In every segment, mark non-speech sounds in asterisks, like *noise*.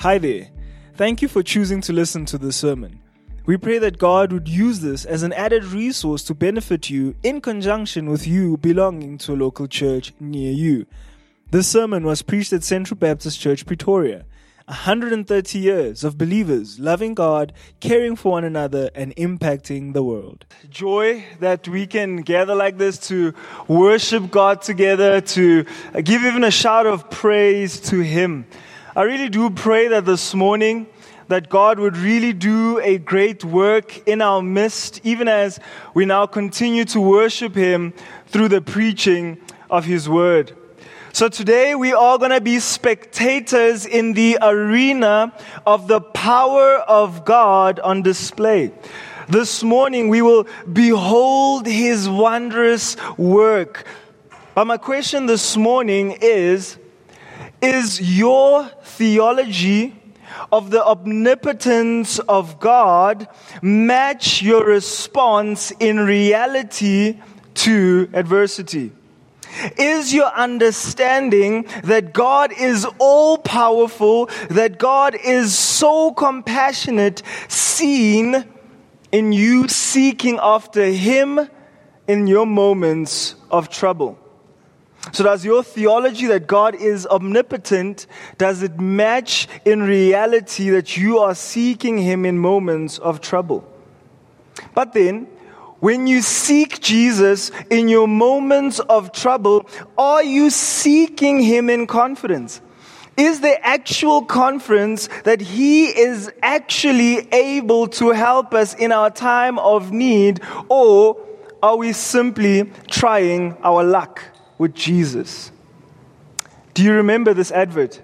Hi there. Thank you for choosing to listen to this sermon. We pray that God would use this as an added resource to benefit you in conjunction with you belonging to a local church near you. This sermon was preached at Central Baptist Church, Pretoria. 130 years of believers loving God, caring for one another, and impacting the world. Joy that we can gather like this to worship God together, to give even a shout of praise to Him. I really do pray that this morning that God would really do a great work in our midst, even as we now continue to worship Him through the preaching of His Word. So today we are going to be spectators in the arena of the power of God on display. This morning we will behold His wondrous work. But my question this morning is, is your theology of the omnipotence of God match your response in reality to adversity? Is your understanding that God is all powerful, that God is so compassionate, seen in you seeking after Him in your moments of trouble? So, does your theology that God is omnipotent, does it match in reality that you are seeking Him in moments of trouble? But then, when you seek Jesus in your moments of trouble, are you seeking Him in confidence? Is there actual confidence that He is actually able to help us in our time of need, or are we simply trying our luck? With Jesus. Do you remember this advert?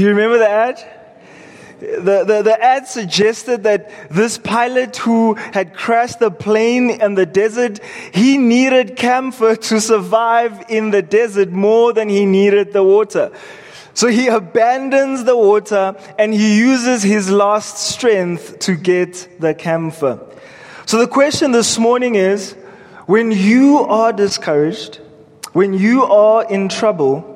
Do you remember the ad? The, the, the, ad suggested that this pilot who had crashed the plane in the desert, he needed camphor to survive in the desert more than he needed the water. So he abandons the water and he uses his last strength to get the camphor. So the question this morning is, when you are discouraged, when you are in trouble,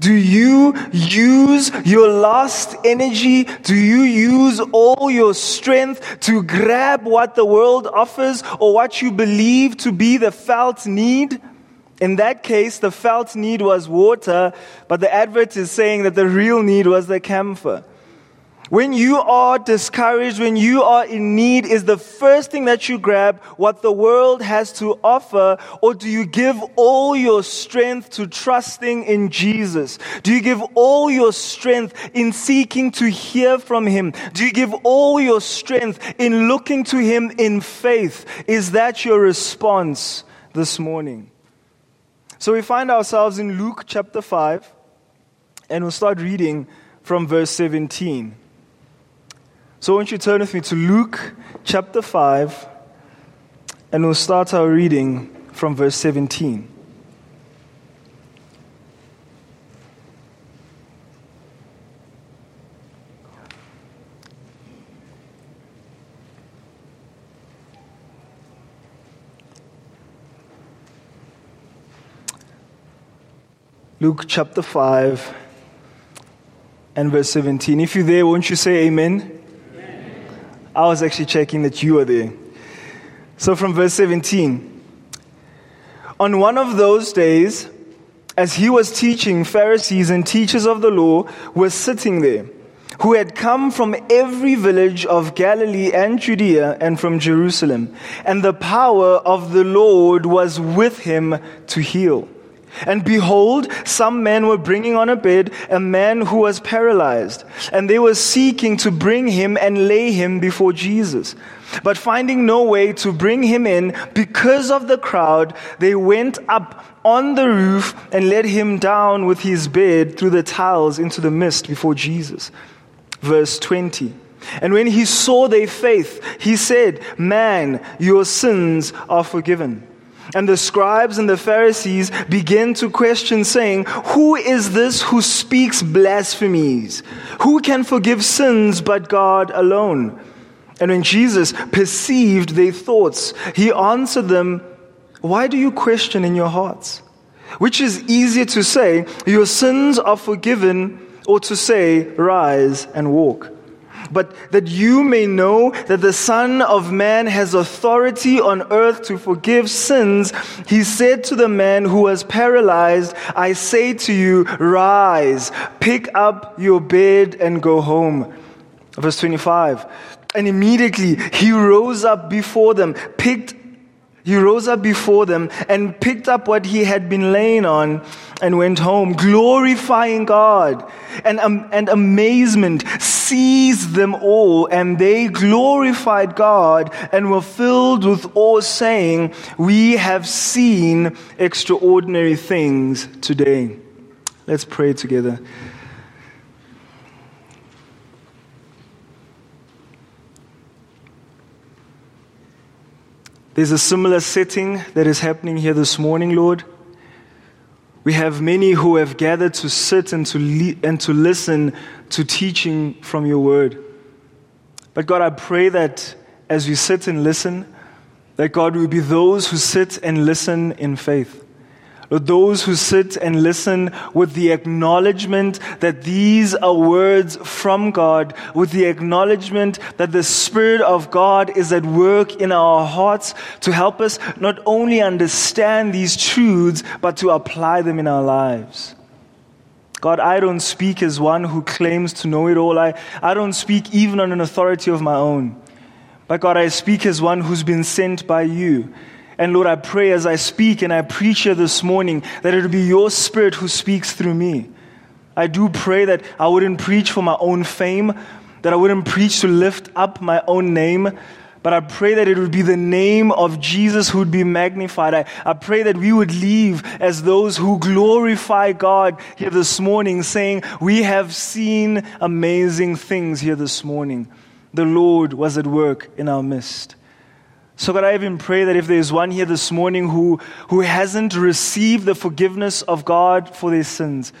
do you use your last energy? Do you use all your strength to grab what the world offers or what you believe to be the felt need? In that case, the felt need was water, but the advert is saying that the real need was the camphor. When you are discouraged, when you are in need, is the first thing that you grab what the world has to offer, or do you give all your strength to trusting in Jesus? Do you give all your strength in seeking to hear from Him? Do you give all your strength in looking to Him in faith? Is that your response this morning? So we find ourselves in Luke chapter 5, and we'll start reading from verse 17. So, won't you turn with me to Luke chapter 5, and we'll start our reading from verse 17. Luke chapter 5 and verse 17. If you're there, won't you say amen? I was actually checking that you were there. So from verse 17. On one of those days, as he was teaching, Pharisees and teachers of the law were sitting there, who had come from every village of Galilee and Judea and from Jerusalem. And the power of the Lord was with him to heal. And behold, some men were bringing on a bed a man who was paralyzed, and they were seeking to bring him and lay him before Jesus. But finding no way to bring him in because of the crowd, they went up on the roof and let him down with his bed through the tiles into the mist before Jesus. Verse 20. And when he saw their faith, he said, Man, your sins are forgiven. And the scribes and the Pharisees begin to question, saying, Who is this who speaks blasphemies? Who can forgive sins but God alone? And when Jesus perceived their thoughts, he answered them, Why do you question in your hearts? Which is easier to say, Your sins are forgiven, or to say, Rise and walk? But that you may know that the Son of Man has authority on earth to forgive sins, he said to the man who was paralyzed, I say to you, rise, pick up your bed and go home. Verse 25. And immediately he rose up before them, picked he rose up before them and picked up what he had been laying on and went home, glorifying God. And, um, and amazement seized them all, and they glorified God and were filled with awe, saying, We have seen extraordinary things today. Let's pray together. There's a similar setting that is happening here this morning, Lord. We have many who have gathered to sit and to, le- and to listen to teaching from your word. But God, I pray that as we sit and listen, that God will be those who sit and listen in faith those who sit and listen with the acknowledgement that these are words from God, with the acknowledgement that the Spirit of God is at work in our hearts to help us not only understand these truths, but to apply them in our lives. God, I don't speak as one who claims to know it all. I, I don't speak even on an authority of my own. But God, I speak as one who's been sent by you. And Lord, I pray as I speak and I preach here this morning that it will be your spirit who speaks through me. I do pray that I wouldn't preach for my own fame, that I wouldn't preach to lift up my own name, but I pray that it would be the name of Jesus who would be magnified. I, I pray that we would leave as those who glorify God here this morning, saying, We have seen amazing things here this morning. The Lord was at work in our midst. So, God, I even pray that if there's one here this morning who, who hasn't received the forgiveness of God for their sins,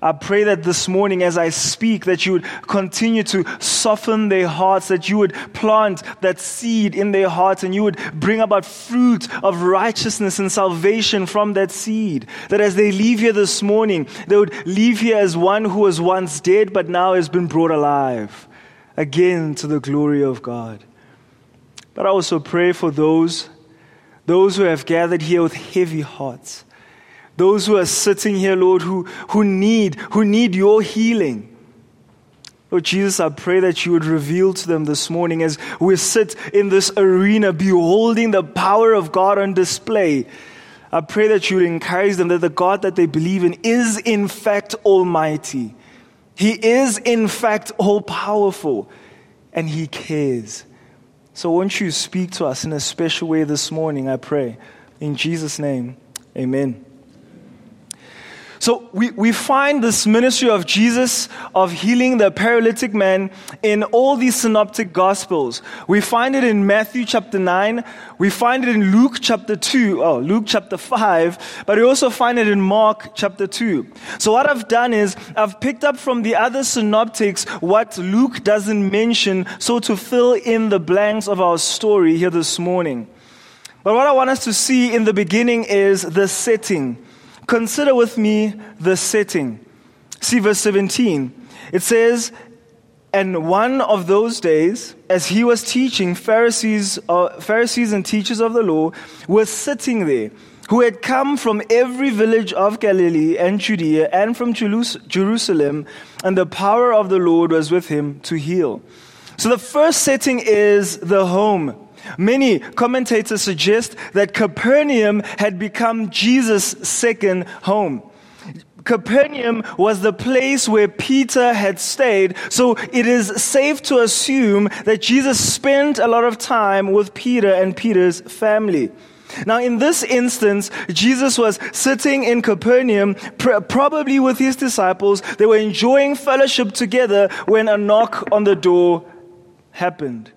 I pray that this morning as I speak, that you would continue to soften their hearts, that you would plant that seed in their hearts and you would bring about fruit of righteousness and salvation from that seed. That as they leave here this morning, they would leave here as one who was once dead but now has been brought alive again to the glory of God. But I also pray for those, those who have gathered here with heavy hearts. Those who are sitting here, Lord, who, who need, who need your healing. Lord Jesus, I pray that you would reveal to them this morning as we sit in this arena beholding the power of God on display. I pray that you would encourage them that the God that they believe in is in fact almighty. He is in fact all powerful and he cares. So won't you speak to us in a special way this morning, I pray. In Jesus' name, amen. So we, we find this ministry of Jesus of healing the paralytic man in all these synoptic gospels. We find it in Matthew chapter 9. We find it in Luke chapter 2. Oh, Luke chapter 5. But we also find it in Mark chapter 2. So what I've done is I've picked up from the other synoptics what Luke doesn't mention so to fill in the blanks of our story here this morning. But what I want us to see in the beginning is the setting. Consider with me the setting. See verse 17. It says, and one of those days, as he was teaching, Pharisees, uh, Pharisees and teachers of the law were sitting there, who had come from every village of Galilee and Judea and from Jerusalem, and the power of the Lord was with him to heal. So the first setting is the home. Many commentators suggest that Capernaum had become Jesus' second home. Capernaum was the place where Peter had stayed, so it is safe to assume that Jesus spent a lot of time with Peter and Peter's family. Now, in this instance, Jesus was sitting in Capernaum, pr- probably with his disciples. They were enjoying fellowship together when a knock on the door happened.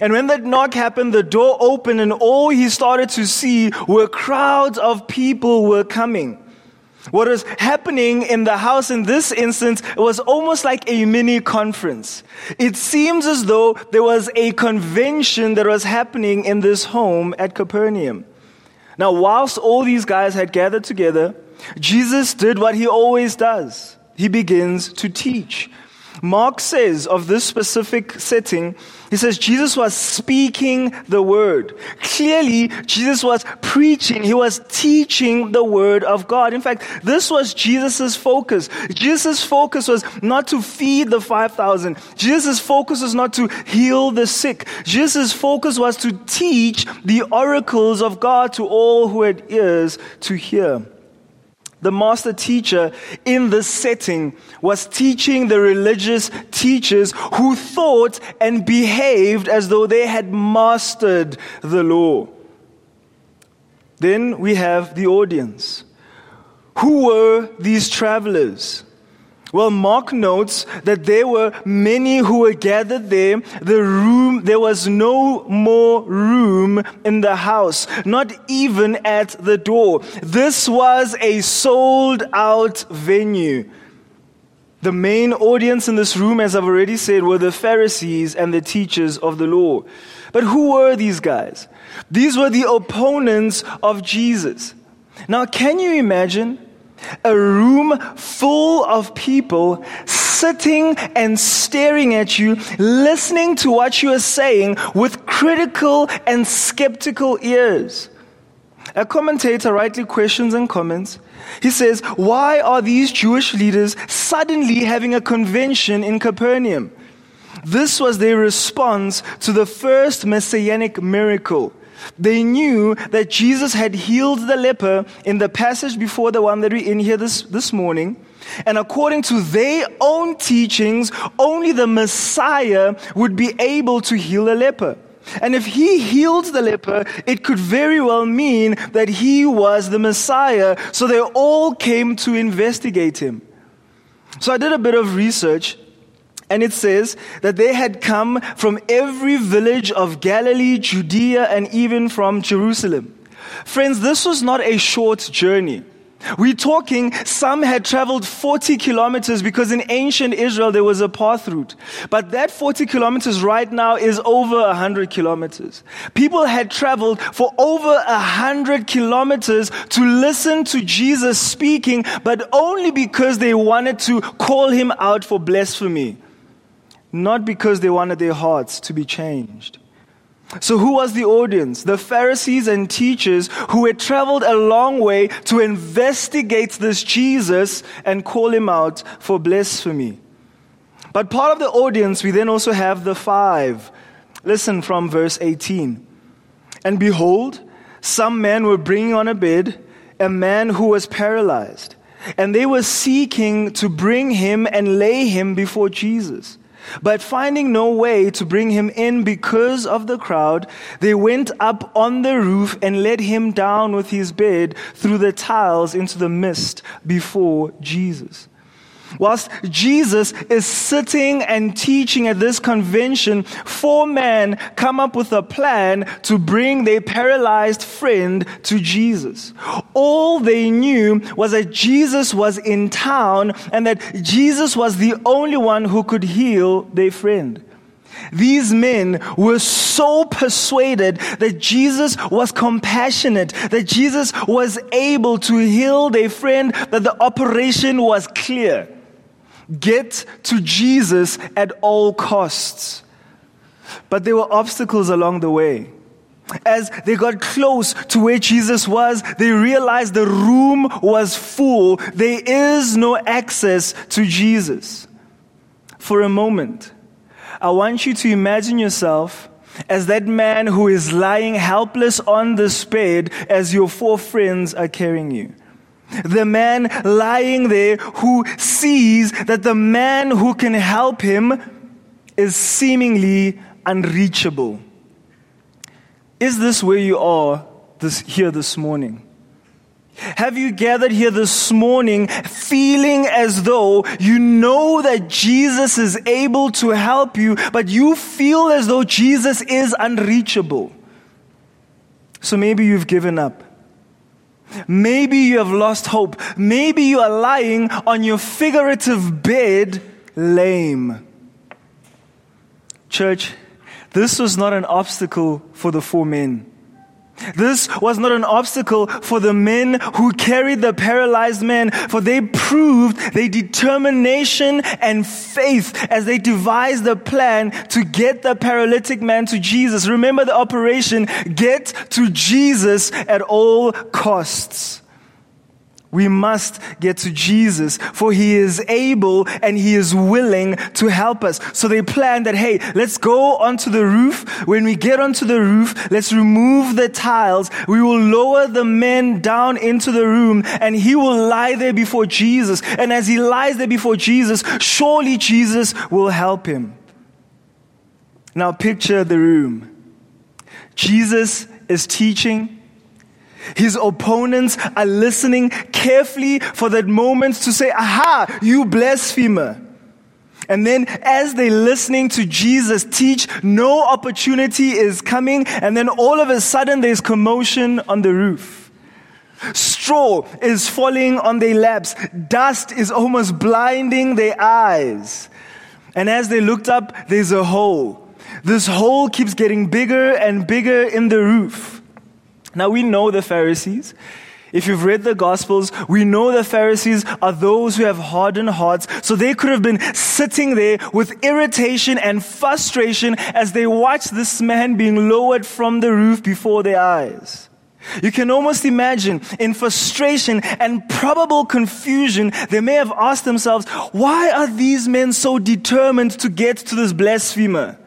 And when that knock happened, the door opened, and all he started to see were crowds of people were coming. What was happening in the house in this instance was almost like a mini conference. It seems as though there was a convention that was happening in this home at Capernaum. Now, whilst all these guys had gathered together, Jesus did what he always does. He begins to teach. Mark says of this specific setting, he says Jesus was speaking the word. Clearly, Jesus was preaching. He was teaching the word of God. In fact, this was Jesus' focus. Jesus' focus was not to feed the 5,000. Jesus' focus was not to heal the sick. Jesus' focus was to teach the oracles of God to all who had ears to hear the master teacher in this setting was teaching the religious teachers who thought and behaved as though they had mastered the law. Then we have the audience. Who were these travelers? Well, Mark notes that there were many who were gathered there. The room, there was no more room in the house, not even at the door. This was a sold out venue. The main audience in this room, as I've already said, were the Pharisees and the teachers of the law. But who were these guys? These were the opponents of Jesus. Now, can you imagine? A room full of people sitting and staring at you, listening to what you are saying with critical and skeptical ears. A commentator rightly questions and comments. He says, Why are these Jewish leaders suddenly having a convention in Capernaum? This was their response to the first messianic miracle they knew that Jesus had healed the leper in the passage before the one that we're in here this, this morning. And according to their own teachings, only the Messiah would be able to heal a leper. And if he healed the leper, it could very well mean that he was the Messiah. So they all came to investigate him. So I did a bit of research and it says that they had come from every village of Galilee, Judea, and even from Jerusalem. Friends, this was not a short journey. We're talking, some had traveled 40 kilometers because in ancient Israel there was a path route. But that 40 kilometers right now is over 100 kilometers. People had traveled for over 100 kilometers to listen to Jesus speaking, but only because they wanted to call him out for blasphemy not because they wanted their hearts to be changed. So, who was the audience? The Pharisees and teachers who had traveled a long way to investigate this Jesus and call him out for blasphemy. But part of the audience, we then also have the five. Listen from verse 18. And behold, some men were bringing on a bed a man who was paralyzed, and they were seeking to bring him and lay him before Jesus. But finding no way to bring him in because of the crowd, they went up on the roof and let him down with his bed through the tiles into the mist before Jesus. Whilst Jesus is sitting and teaching at this convention, four men come up with a plan to bring their paralyzed friend to Jesus. All they knew was that Jesus was in town and that Jesus was the only one who could heal their friend. These men were so persuaded that Jesus was compassionate, that Jesus was able to heal their friend, that the operation was clear. Get to Jesus at all costs. But there were obstacles along the way. As they got close to where Jesus was, they realized the room was full. There is no access to Jesus. For a moment, I want you to imagine yourself as that man who is lying helpless on this bed as your four friends are carrying you. The man lying there who sees that the man who can help him is seemingly unreachable. Is this where you are this, here this morning? Have you gathered here this morning feeling as though you know that Jesus is able to help you, but you feel as though Jesus is unreachable? So maybe you've given up. Maybe you have lost hope. Maybe you are lying on your figurative bed lame. Church, this was not an obstacle for the four men. This was not an obstacle for the men who carried the paralyzed man, for they proved their determination and faith as they devised the plan to get the paralytic man to Jesus. Remember the operation, get to Jesus at all costs. We must get to Jesus for he is able and he is willing to help us. So they planned that, hey, let's go onto the roof. When we get onto the roof, let's remove the tiles. We will lower the men down into the room and he will lie there before Jesus. And as he lies there before Jesus, surely Jesus will help him. Now picture the room. Jesus is teaching. His opponents are listening carefully for that moment to say, aha, you blasphemer. And then as they're listening to Jesus teach, no opportunity is coming. And then all of a sudden there's commotion on the roof. Straw is falling on their laps. Dust is almost blinding their eyes. And as they looked up, there's a hole. This hole keeps getting bigger and bigger in the roof. Now we know the Pharisees. If you've read the Gospels, we know the Pharisees are those who have hardened hearts. So they could have been sitting there with irritation and frustration as they watched this man being lowered from the roof before their eyes. You can almost imagine in frustration and probable confusion, they may have asked themselves, why are these men so determined to get to this blasphemer?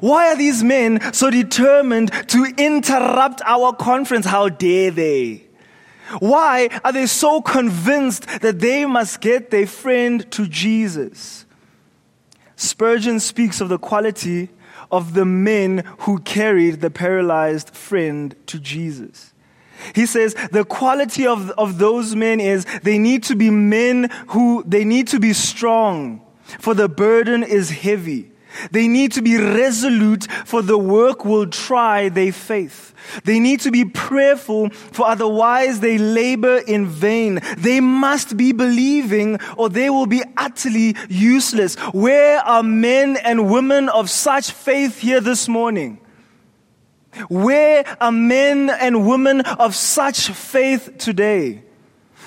Why are these men so determined to interrupt our conference? How dare they? Why are they so convinced that they must get their friend to Jesus? Spurgeon speaks of the quality of the men who carried the paralyzed friend to Jesus. He says the quality of, of those men is they need to be men who, they need to be strong, for the burden is heavy. They need to be resolute for the work will try their faith. They need to be prayerful for otherwise they labor in vain. They must be believing or they will be utterly useless. Where are men and women of such faith here this morning? Where are men and women of such faith today?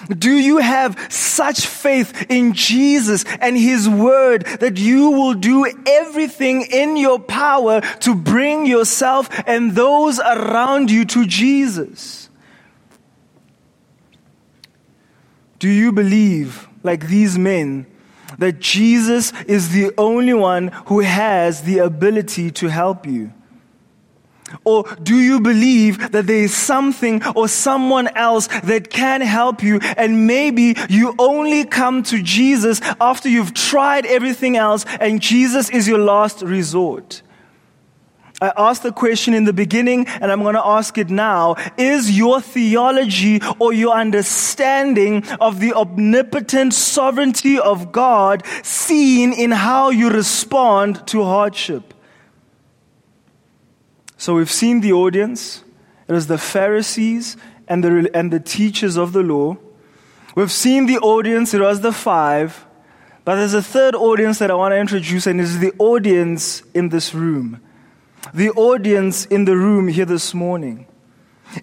Do you have such faith in Jesus and His Word that you will do everything in your power to bring yourself and those around you to Jesus? Do you believe, like these men, that Jesus is the only one who has the ability to help you? Or do you believe that there is something or someone else that can help you and maybe you only come to Jesus after you've tried everything else and Jesus is your last resort? I asked the question in the beginning and I'm going to ask it now. Is your theology or your understanding of the omnipotent sovereignty of God seen in how you respond to hardship? So we've seen the audience. It was the Pharisees and the, and the teachers of the law. We've seen the audience. It was the five. But there's a third audience that I want to introduce, and it's the audience in this room. The audience in the room here this morning.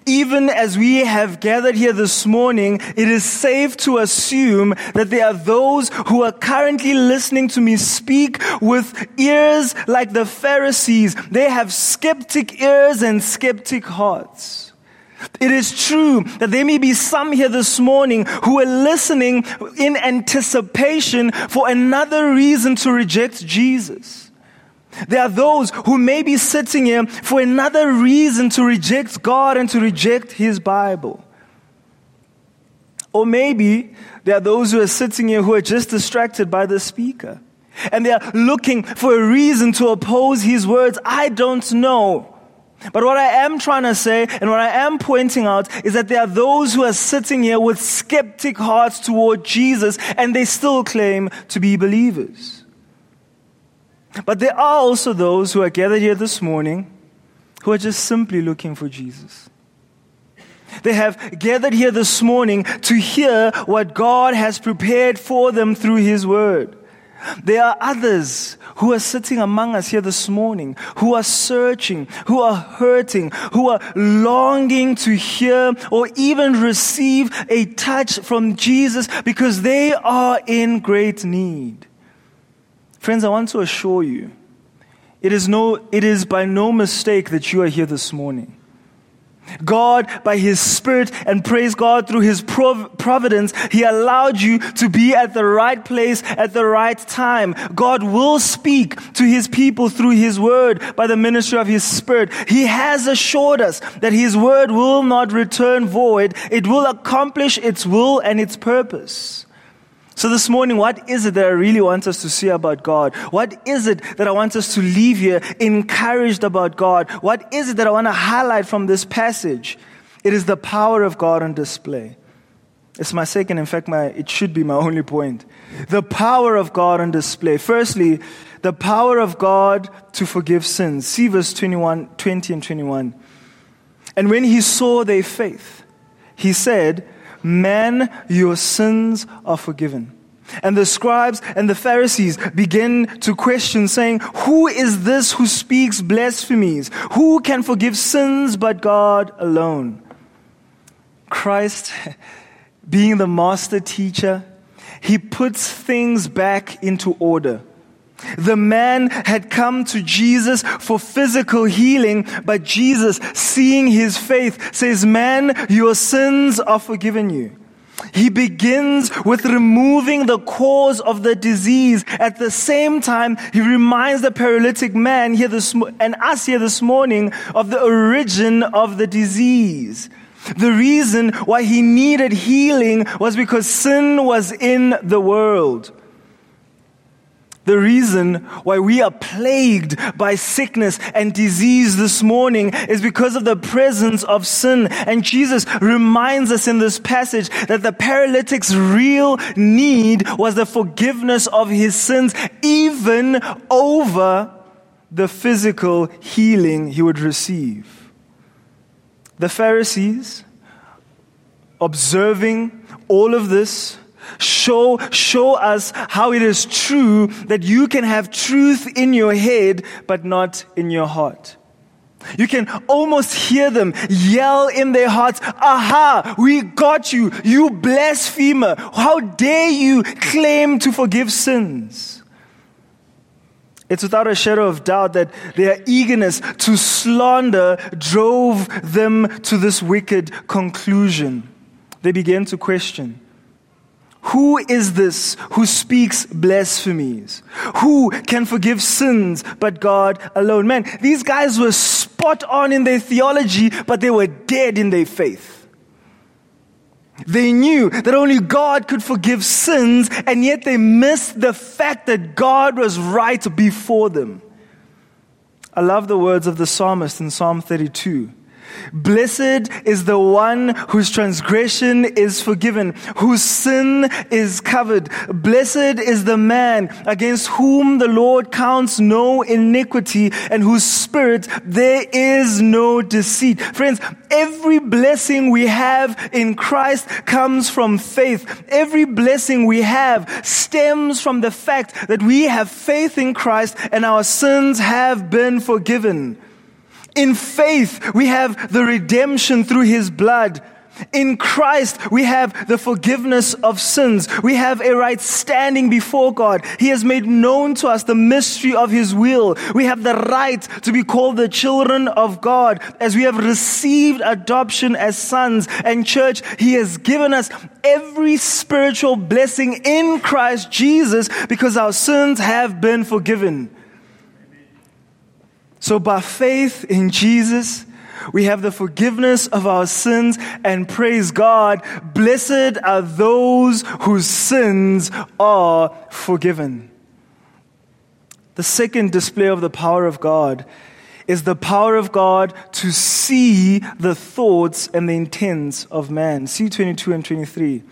Even as we have gathered here this morning, it is safe to assume that there are those who are currently listening to me speak with ears like the Pharisees. They have skeptic ears and skeptic hearts. It is true that there may be some here this morning who are listening in anticipation for another reason to reject Jesus. There are those who may be sitting here for another reason to reject God and to reject His Bible. Or maybe there are those who are sitting here who are just distracted by the speaker. And they are looking for a reason to oppose his words. I don't know. But what I am trying to say and what I am pointing out is that there are those who are sitting here with skeptic hearts toward Jesus and they still claim to be believers. But there are also those who are gathered here this morning who are just simply looking for Jesus. They have gathered here this morning to hear what God has prepared for them through His Word. There are others who are sitting among us here this morning, who are searching, who are hurting, who are longing to hear or even receive a touch from Jesus because they are in great need. Friends, I want to assure you, it is, no, it is by no mistake that you are here this morning. God, by His Spirit, and praise God through His prov- providence, He allowed you to be at the right place at the right time. God will speak to His people through His Word by the ministry of His Spirit. He has assured us that His Word will not return void. It will accomplish its will and its purpose. So, this morning, what is it that I really want us to see about God? What is it that I want us to leave here encouraged about God? What is it that I want to highlight from this passage? It is the power of God on display. It's my second, in fact, my, it should be my *laughs* only point. The power of God on display. Firstly, the power of God to forgive sins. See verse 21, 20 and 21. And when he saw their faith, he said, Man, your sins are forgiven. And the scribes and the Pharisees begin to question, saying, Who is this who speaks blasphemies? Who can forgive sins but God alone? Christ, *laughs* being the master teacher, he puts things back into order. The man had come to Jesus for physical healing, but Jesus, seeing his faith, says, Man, your sins are forgiven you. He begins with removing the cause of the disease. At the same time, he reminds the paralytic man here this, and us here this morning of the origin of the disease. The reason why he needed healing was because sin was in the world. The reason why we are plagued by sickness and disease this morning is because of the presence of sin. And Jesus reminds us in this passage that the paralytic's real need was the forgiveness of his sins, even over the physical healing he would receive. The Pharisees, observing all of this, Show, show us how it is true that you can have truth in your head, but not in your heart. You can almost hear them yell in their hearts, Aha, we got you, you blasphemer. How dare you claim to forgive sins? It's without a shadow of doubt that their eagerness to slander drove them to this wicked conclusion. They began to question who is this who speaks blasphemies? Who can forgive sins but God alone? Man, these guys were spot on in their theology, but they were dead in their faith. They knew that only God could forgive sins, and yet they missed the fact that God was right before them. I love the words of the psalmist in Psalm 32. Blessed is the one whose transgression is forgiven, whose sin is covered. Blessed is the man against whom the Lord counts no iniquity and whose spirit there is no deceit. Friends, every blessing we have in Christ comes from faith. Every blessing we have stems from the fact that we have faith in Christ and our sins have been forgiven. In faith, we have the redemption through his blood. In Christ, we have the forgiveness of sins. We have a right standing before God. He has made known to us the mystery of His will. We have the right to be called the children of God as we have received adoption as sons. And church, He has given us every spiritual blessing in Christ Jesus because our sins have been forgiven. So by faith in Jesus, we have the forgiveness of our sins and praise God. Blessed are those whose sins are forgiven. The second display of the power of God is the power of God to see the thoughts and the intents of man. See 22 and 23.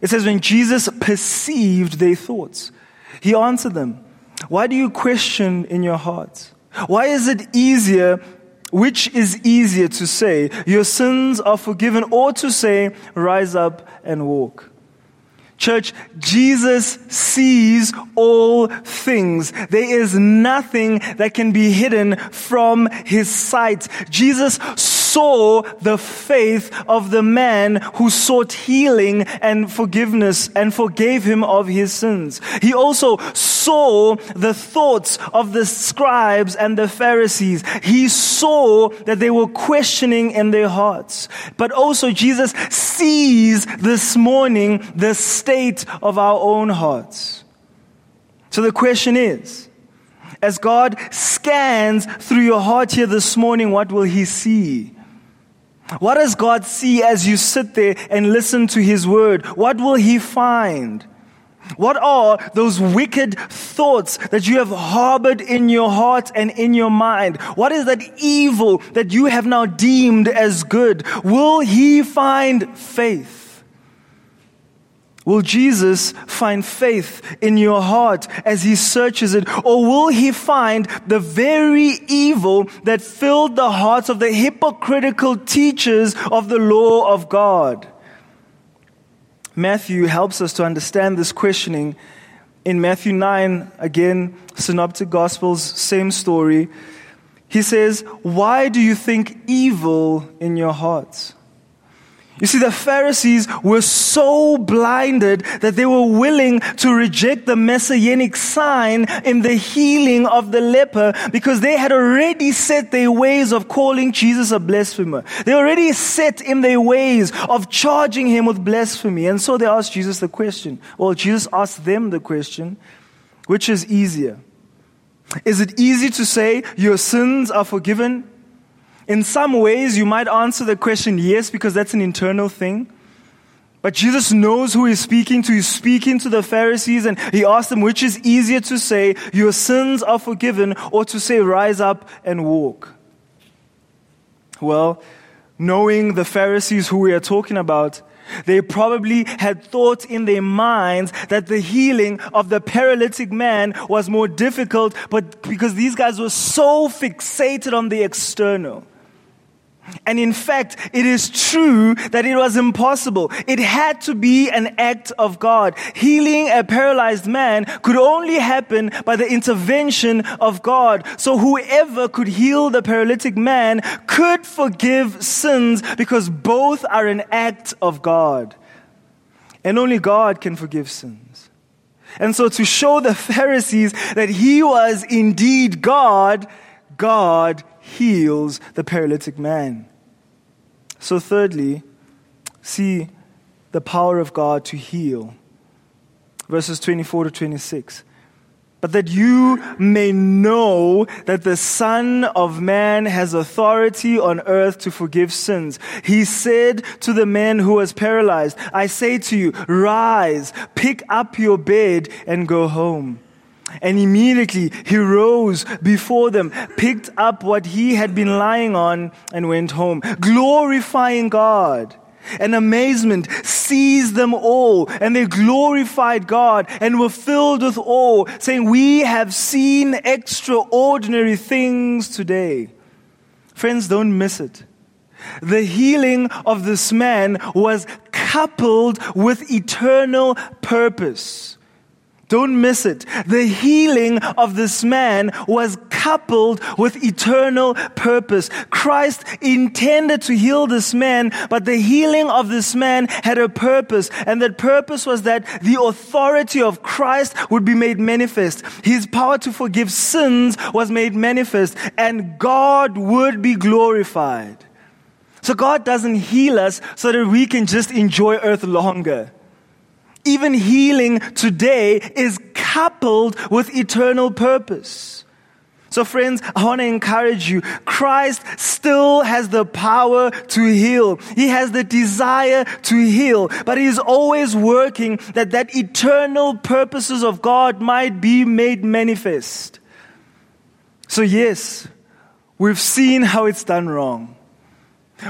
It says, When Jesus perceived their thoughts, he answered them, Why do you question in your hearts? Why is it easier? Which is easier to say, Your sins are forgiven, or to say, Rise up and walk? Church, Jesus sees all things. There is nothing that can be hidden from his sight. Jesus saw the faith of the man who sought healing and forgiveness and forgave him of his sins. He also saw the thoughts of the scribes and the Pharisees. He saw that they were questioning in their hearts. But also Jesus sees this morning the state of our own hearts. So the question is, as God scans through your heart here this morning, what will He see? What does God see as you sit there and listen to His word? What will He find? What are those wicked thoughts that you have harbored in your heart and in your mind? What is that evil that you have now deemed as good? Will He find faith? Will Jesus find faith in your heart as he searches it? Or will he find the very evil that filled the hearts of the hypocritical teachers of the law of God? Matthew helps us to understand this questioning. In Matthew 9, again, Synoptic Gospels, same story. He says, Why do you think evil in your hearts? You see, the Pharisees were so blinded that they were willing to reject the messianic sign in the healing of the leper because they had already set their ways of calling Jesus a blasphemer. They already set in their ways of charging him with blasphemy. And so they asked Jesus the question. Well, Jesus asked them the question, which is easier? Is it easy to say your sins are forgiven in some ways, you might answer the question yes, because that's an internal thing. But Jesus knows who he's speaking to. He's speaking to the Pharisees and he asked them, which is easier to say, your sins are forgiven, or to say, rise up and walk? Well, knowing the Pharisees who we are talking about, they probably had thought in their minds that the healing of the paralytic man was more difficult, but because these guys were so fixated on the external. And in fact, it is true that it was impossible. It had to be an act of God. Healing a paralyzed man could only happen by the intervention of God. So whoever could heal the paralytic man could forgive sins because both are an act of God. And only God can forgive sins. And so to show the Pharisees that he was indeed God, God heals the paralytic man. So, thirdly, see the power of God to heal. Verses 24 to 26. But that you may know that the Son of Man has authority on earth to forgive sins. He said to the man who was paralyzed, I say to you, rise, pick up your bed and go home. And immediately he rose before them, picked up what he had been lying on, and went home, glorifying God. And amazement seized them all, and they glorified God and were filled with awe, saying, We have seen extraordinary things today. Friends, don't miss it. The healing of this man was coupled with eternal purpose. Don't miss it. The healing of this man was coupled with eternal purpose. Christ intended to heal this man, but the healing of this man had a purpose, and that purpose was that the authority of Christ would be made manifest. His power to forgive sins was made manifest, and God would be glorified. So God doesn't heal us so that we can just enjoy earth longer. Even healing today is coupled with eternal purpose. So, friends, I want to encourage you. Christ still has the power to heal. He has the desire to heal, but He is always working that that eternal purposes of God might be made manifest. So, yes, we've seen how it's done wrong.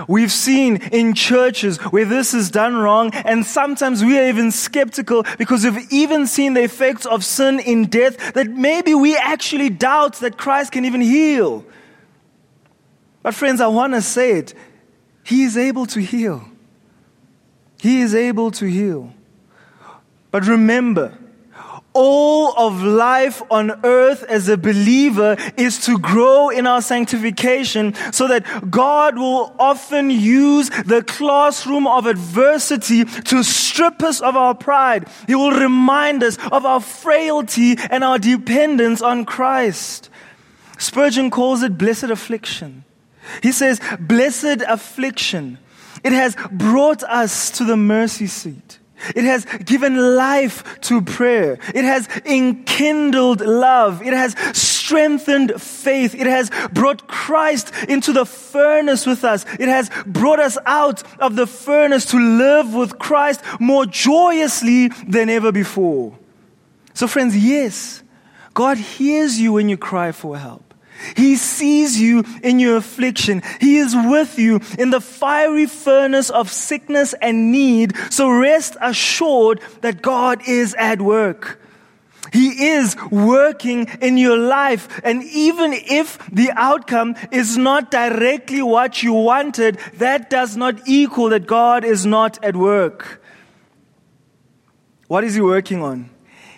We've seen in churches where this is done wrong, and sometimes we are even skeptical because we've even seen the effects of sin in death that maybe we actually doubt that Christ can even heal. But, friends, I want to say it He is able to heal. He is able to heal. But remember, all of life on earth as a believer is to grow in our sanctification so that God will often use the classroom of adversity to strip us of our pride. He will remind us of our frailty and our dependence on Christ. Spurgeon calls it blessed affliction. He says, blessed affliction. It has brought us to the mercy seat. It has given life to prayer. It has enkindled love. It has strengthened faith. It has brought Christ into the furnace with us. It has brought us out of the furnace to live with Christ more joyously than ever before. So, friends, yes, God hears you when you cry for help. He sees you in your affliction. He is with you in the fiery furnace of sickness and need. So rest assured that God is at work. He is working in your life. And even if the outcome is not directly what you wanted, that does not equal that God is not at work. What is He working on?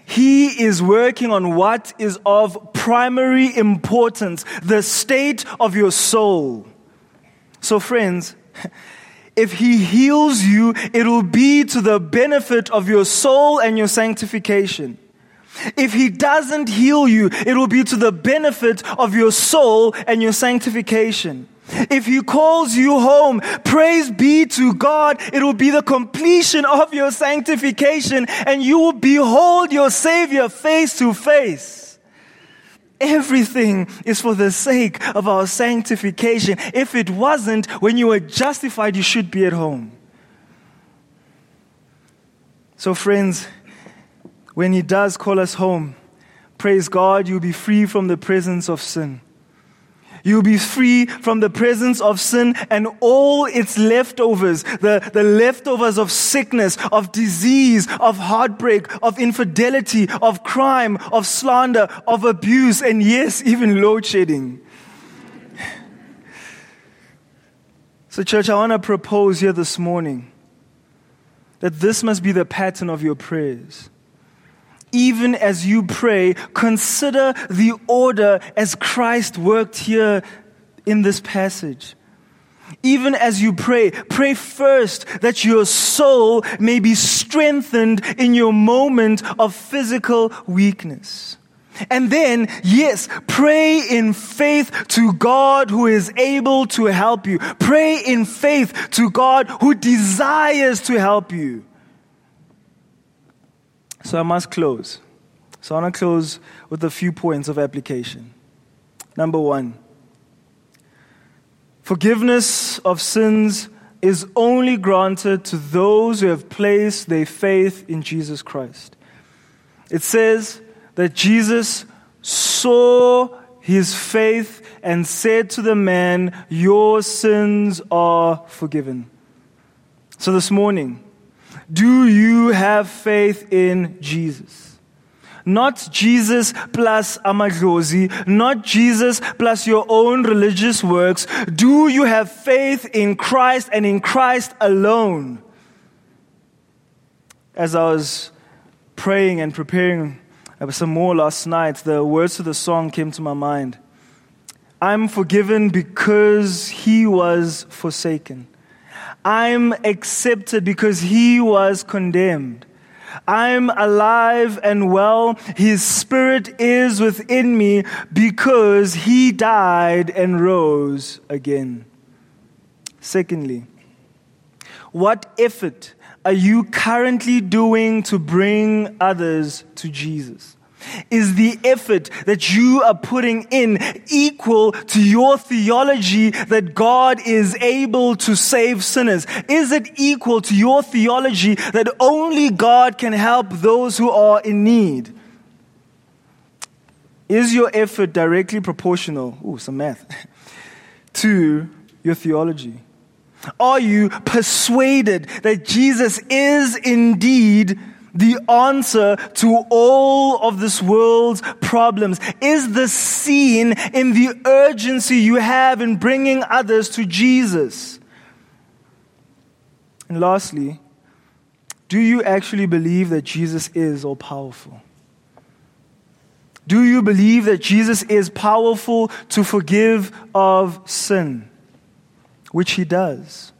He is working on what is of primary importance, the state of your soul. So, friends, *laughs* if He heals you, it will be to the benefit of your soul and your sanctification. If He doesn't heal you, it will be to the benefit of your soul and your sanctification. If he calls you home, praise be to God. It will be the completion of your sanctification and you will behold your Savior face to face. Everything is for the sake of our sanctification. If it wasn't, when you were justified, you should be at home. So, friends, when He does call us home, praise God, you'll be free from the presence of sin. You'll be free from the presence of sin and all its leftovers, the, the leftovers of sickness, of disease, of heartbreak, of infidelity, of crime, of slander, of abuse, and yes, even load shedding. So, church, I want to propose here this morning that this must be the pattern of your prayers even as you pray, consider the order as Christ worked here in this passage. Even as you pray, pray first that your soul may be strengthened in your moment of physical weakness. And then, yes, pray in faith to God who is able to help you. Pray in faith to God who desires to help you. So I must close. So I want to close with a few points of application. Number one, forgiveness of sins is only granted to those who have placed their faith in Jesus Christ. It says that Jesus saw his faith and said to the man, Your sins are forgiven. So this morning, do you have faith in Jesus? Not Jesus plus amadlozi, not Jesus plus your own religious works. Do you have faith in Christ and in Christ alone? As I was praying and preparing uh, some more last night, the words of the song came to my mind. I'm forgiven because he was forsaken. I'm accepted because he was condemned. I'm alive and well. His spirit is within me because he died and rose again. Secondly, what effort are you currently doing to bring others to Jesus? Is the effort that you are putting in equal to your theology that God is able to save sinners? Is it equal to your theology that only God can help those who are in need? Is your effort directly proportional? Ooh, some math. *laughs* to your theology? Are you persuaded that Jesus is indeed the answer to all of this world's problems? Is the seen in the urgency you have in bringing others to Jesus? And lastly, do you actually believe that Jesus is all powerful? Do you believe that Jesus is powerful to forgive of sin? Which he does.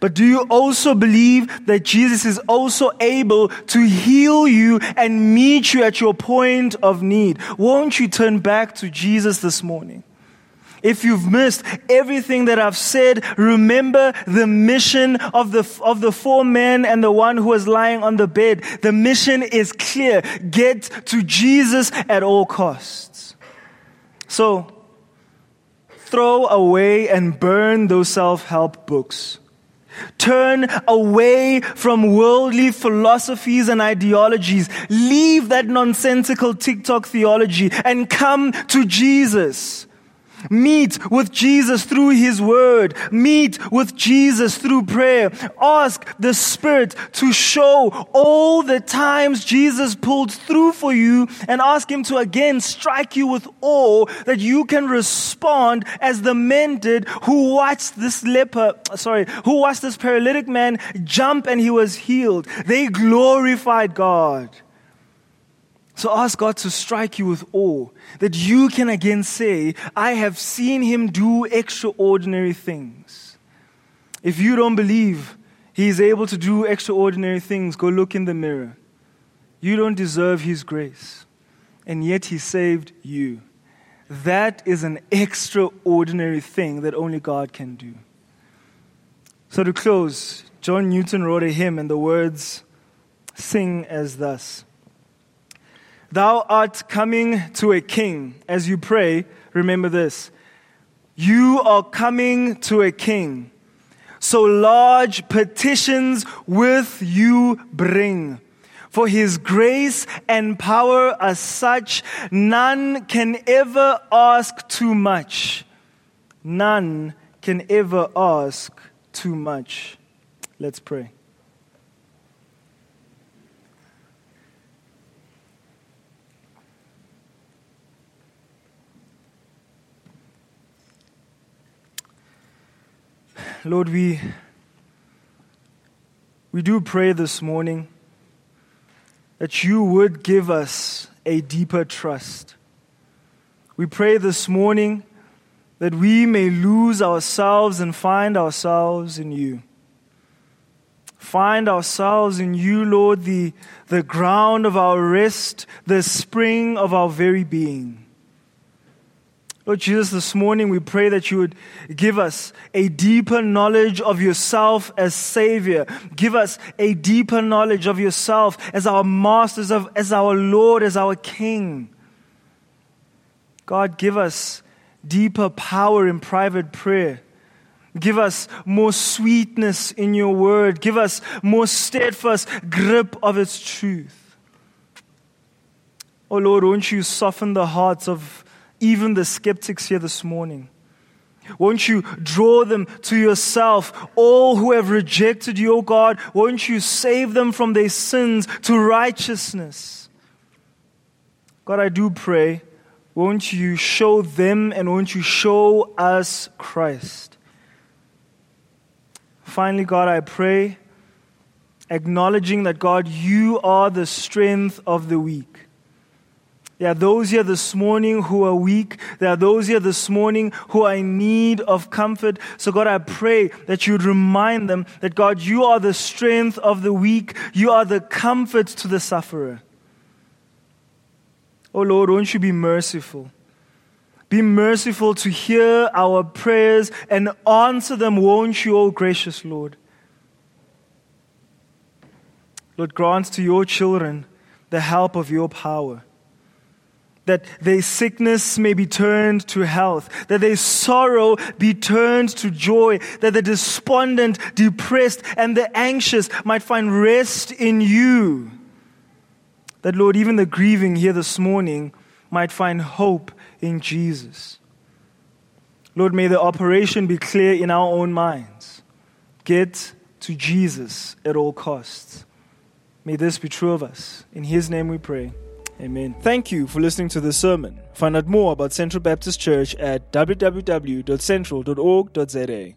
But do you also believe that Jesus is also able to heal you and meet you at your point of need? Won't you turn back to Jesus this morning? If you've missed everything that I've said, remember the mission of the, of the four men and the one who was lying on the bed. The mission is clear. Get to Jesus at all costs. So, throw away and burn those self-help books. Turn away from worldly philosophies and ideologies. Leave that nonsensical TikTok theology and come to Jesus. Meet with Jesus through His Word. Meet with Jesus through prayer. Ask the Spirit to show all the times Jesus pulled through for you and ask Him to again strike you with awe that you can respond as the men did who watched this leper, sorry, who watched this paralytic man jump and he was healed. They glorified God. So ask God to strike you with awe, that you can again say, I have seen him do extraordinary things. If you don't believe he is able to do extraordinary things, go look in the mirror. You don't deserve his grace, and yet he saved you. That is an extraordinary thing that only God can do. So to close, John Newton wrote a hymn, and the words sing as thus. Thou art coming to a king. As you pray, remember this. You are coming to a king. So large petitions with you bring. For his grace and power are such, none can ever ask too much. None can ever ask too much. Let's pray. Lord, we, we do pray this morning that you would give us a deeper trust. We pray this morning that we may lose ourselves and find ourselves in you. Find ourselves in you, Lord, the, the ground of our rest, the spring of our very being. Lord Jesus, this morning we pray that you would give us a deeper knowledge of yourself as Savior. Give us a deeper knowledge of yourself as our Master, as our Lord, as our King. God, give us deeper power in private prayer. Give us more sweetness in your word. Give us more steadfast grip of its truth. Oh Lord, won't you soften the hearts of even the skeptics here this morning. Won't you draw them to yourself, all who have rejected you, O God? Won't you save them from their sins to righteousness? God, I do pray, won't you show them and won't you show us Christ? Finally, God, I pray, acknowledging that, God, you are the strength of the weak. There are those here this morning who are weak. There are those here this morning who are in need of comfort. So, God, I pray that you'd remind them that, God, you are the strength of the weak. You are the comfort to the sufferer. Oh, Lord, won't you be merciful? Be merciful to hear our prayers and answer them, won't you, oh gracious Lord? Lord, grant to your children the help of your power. That their sickness may be turned to health, that their sorrow be turned to joy, that the despondent, depressed, and the anxious might find rest in you. That, Lord, even the grieving here this morning might find hope in Jesus. Lord, may the operation be clear in our own minds. Get to Jesus at all costs. May this be true of us. In His name we pray. Amen. Thank you for listening to this sermon. Find out more about Central Baptist Church at www.central.org.za.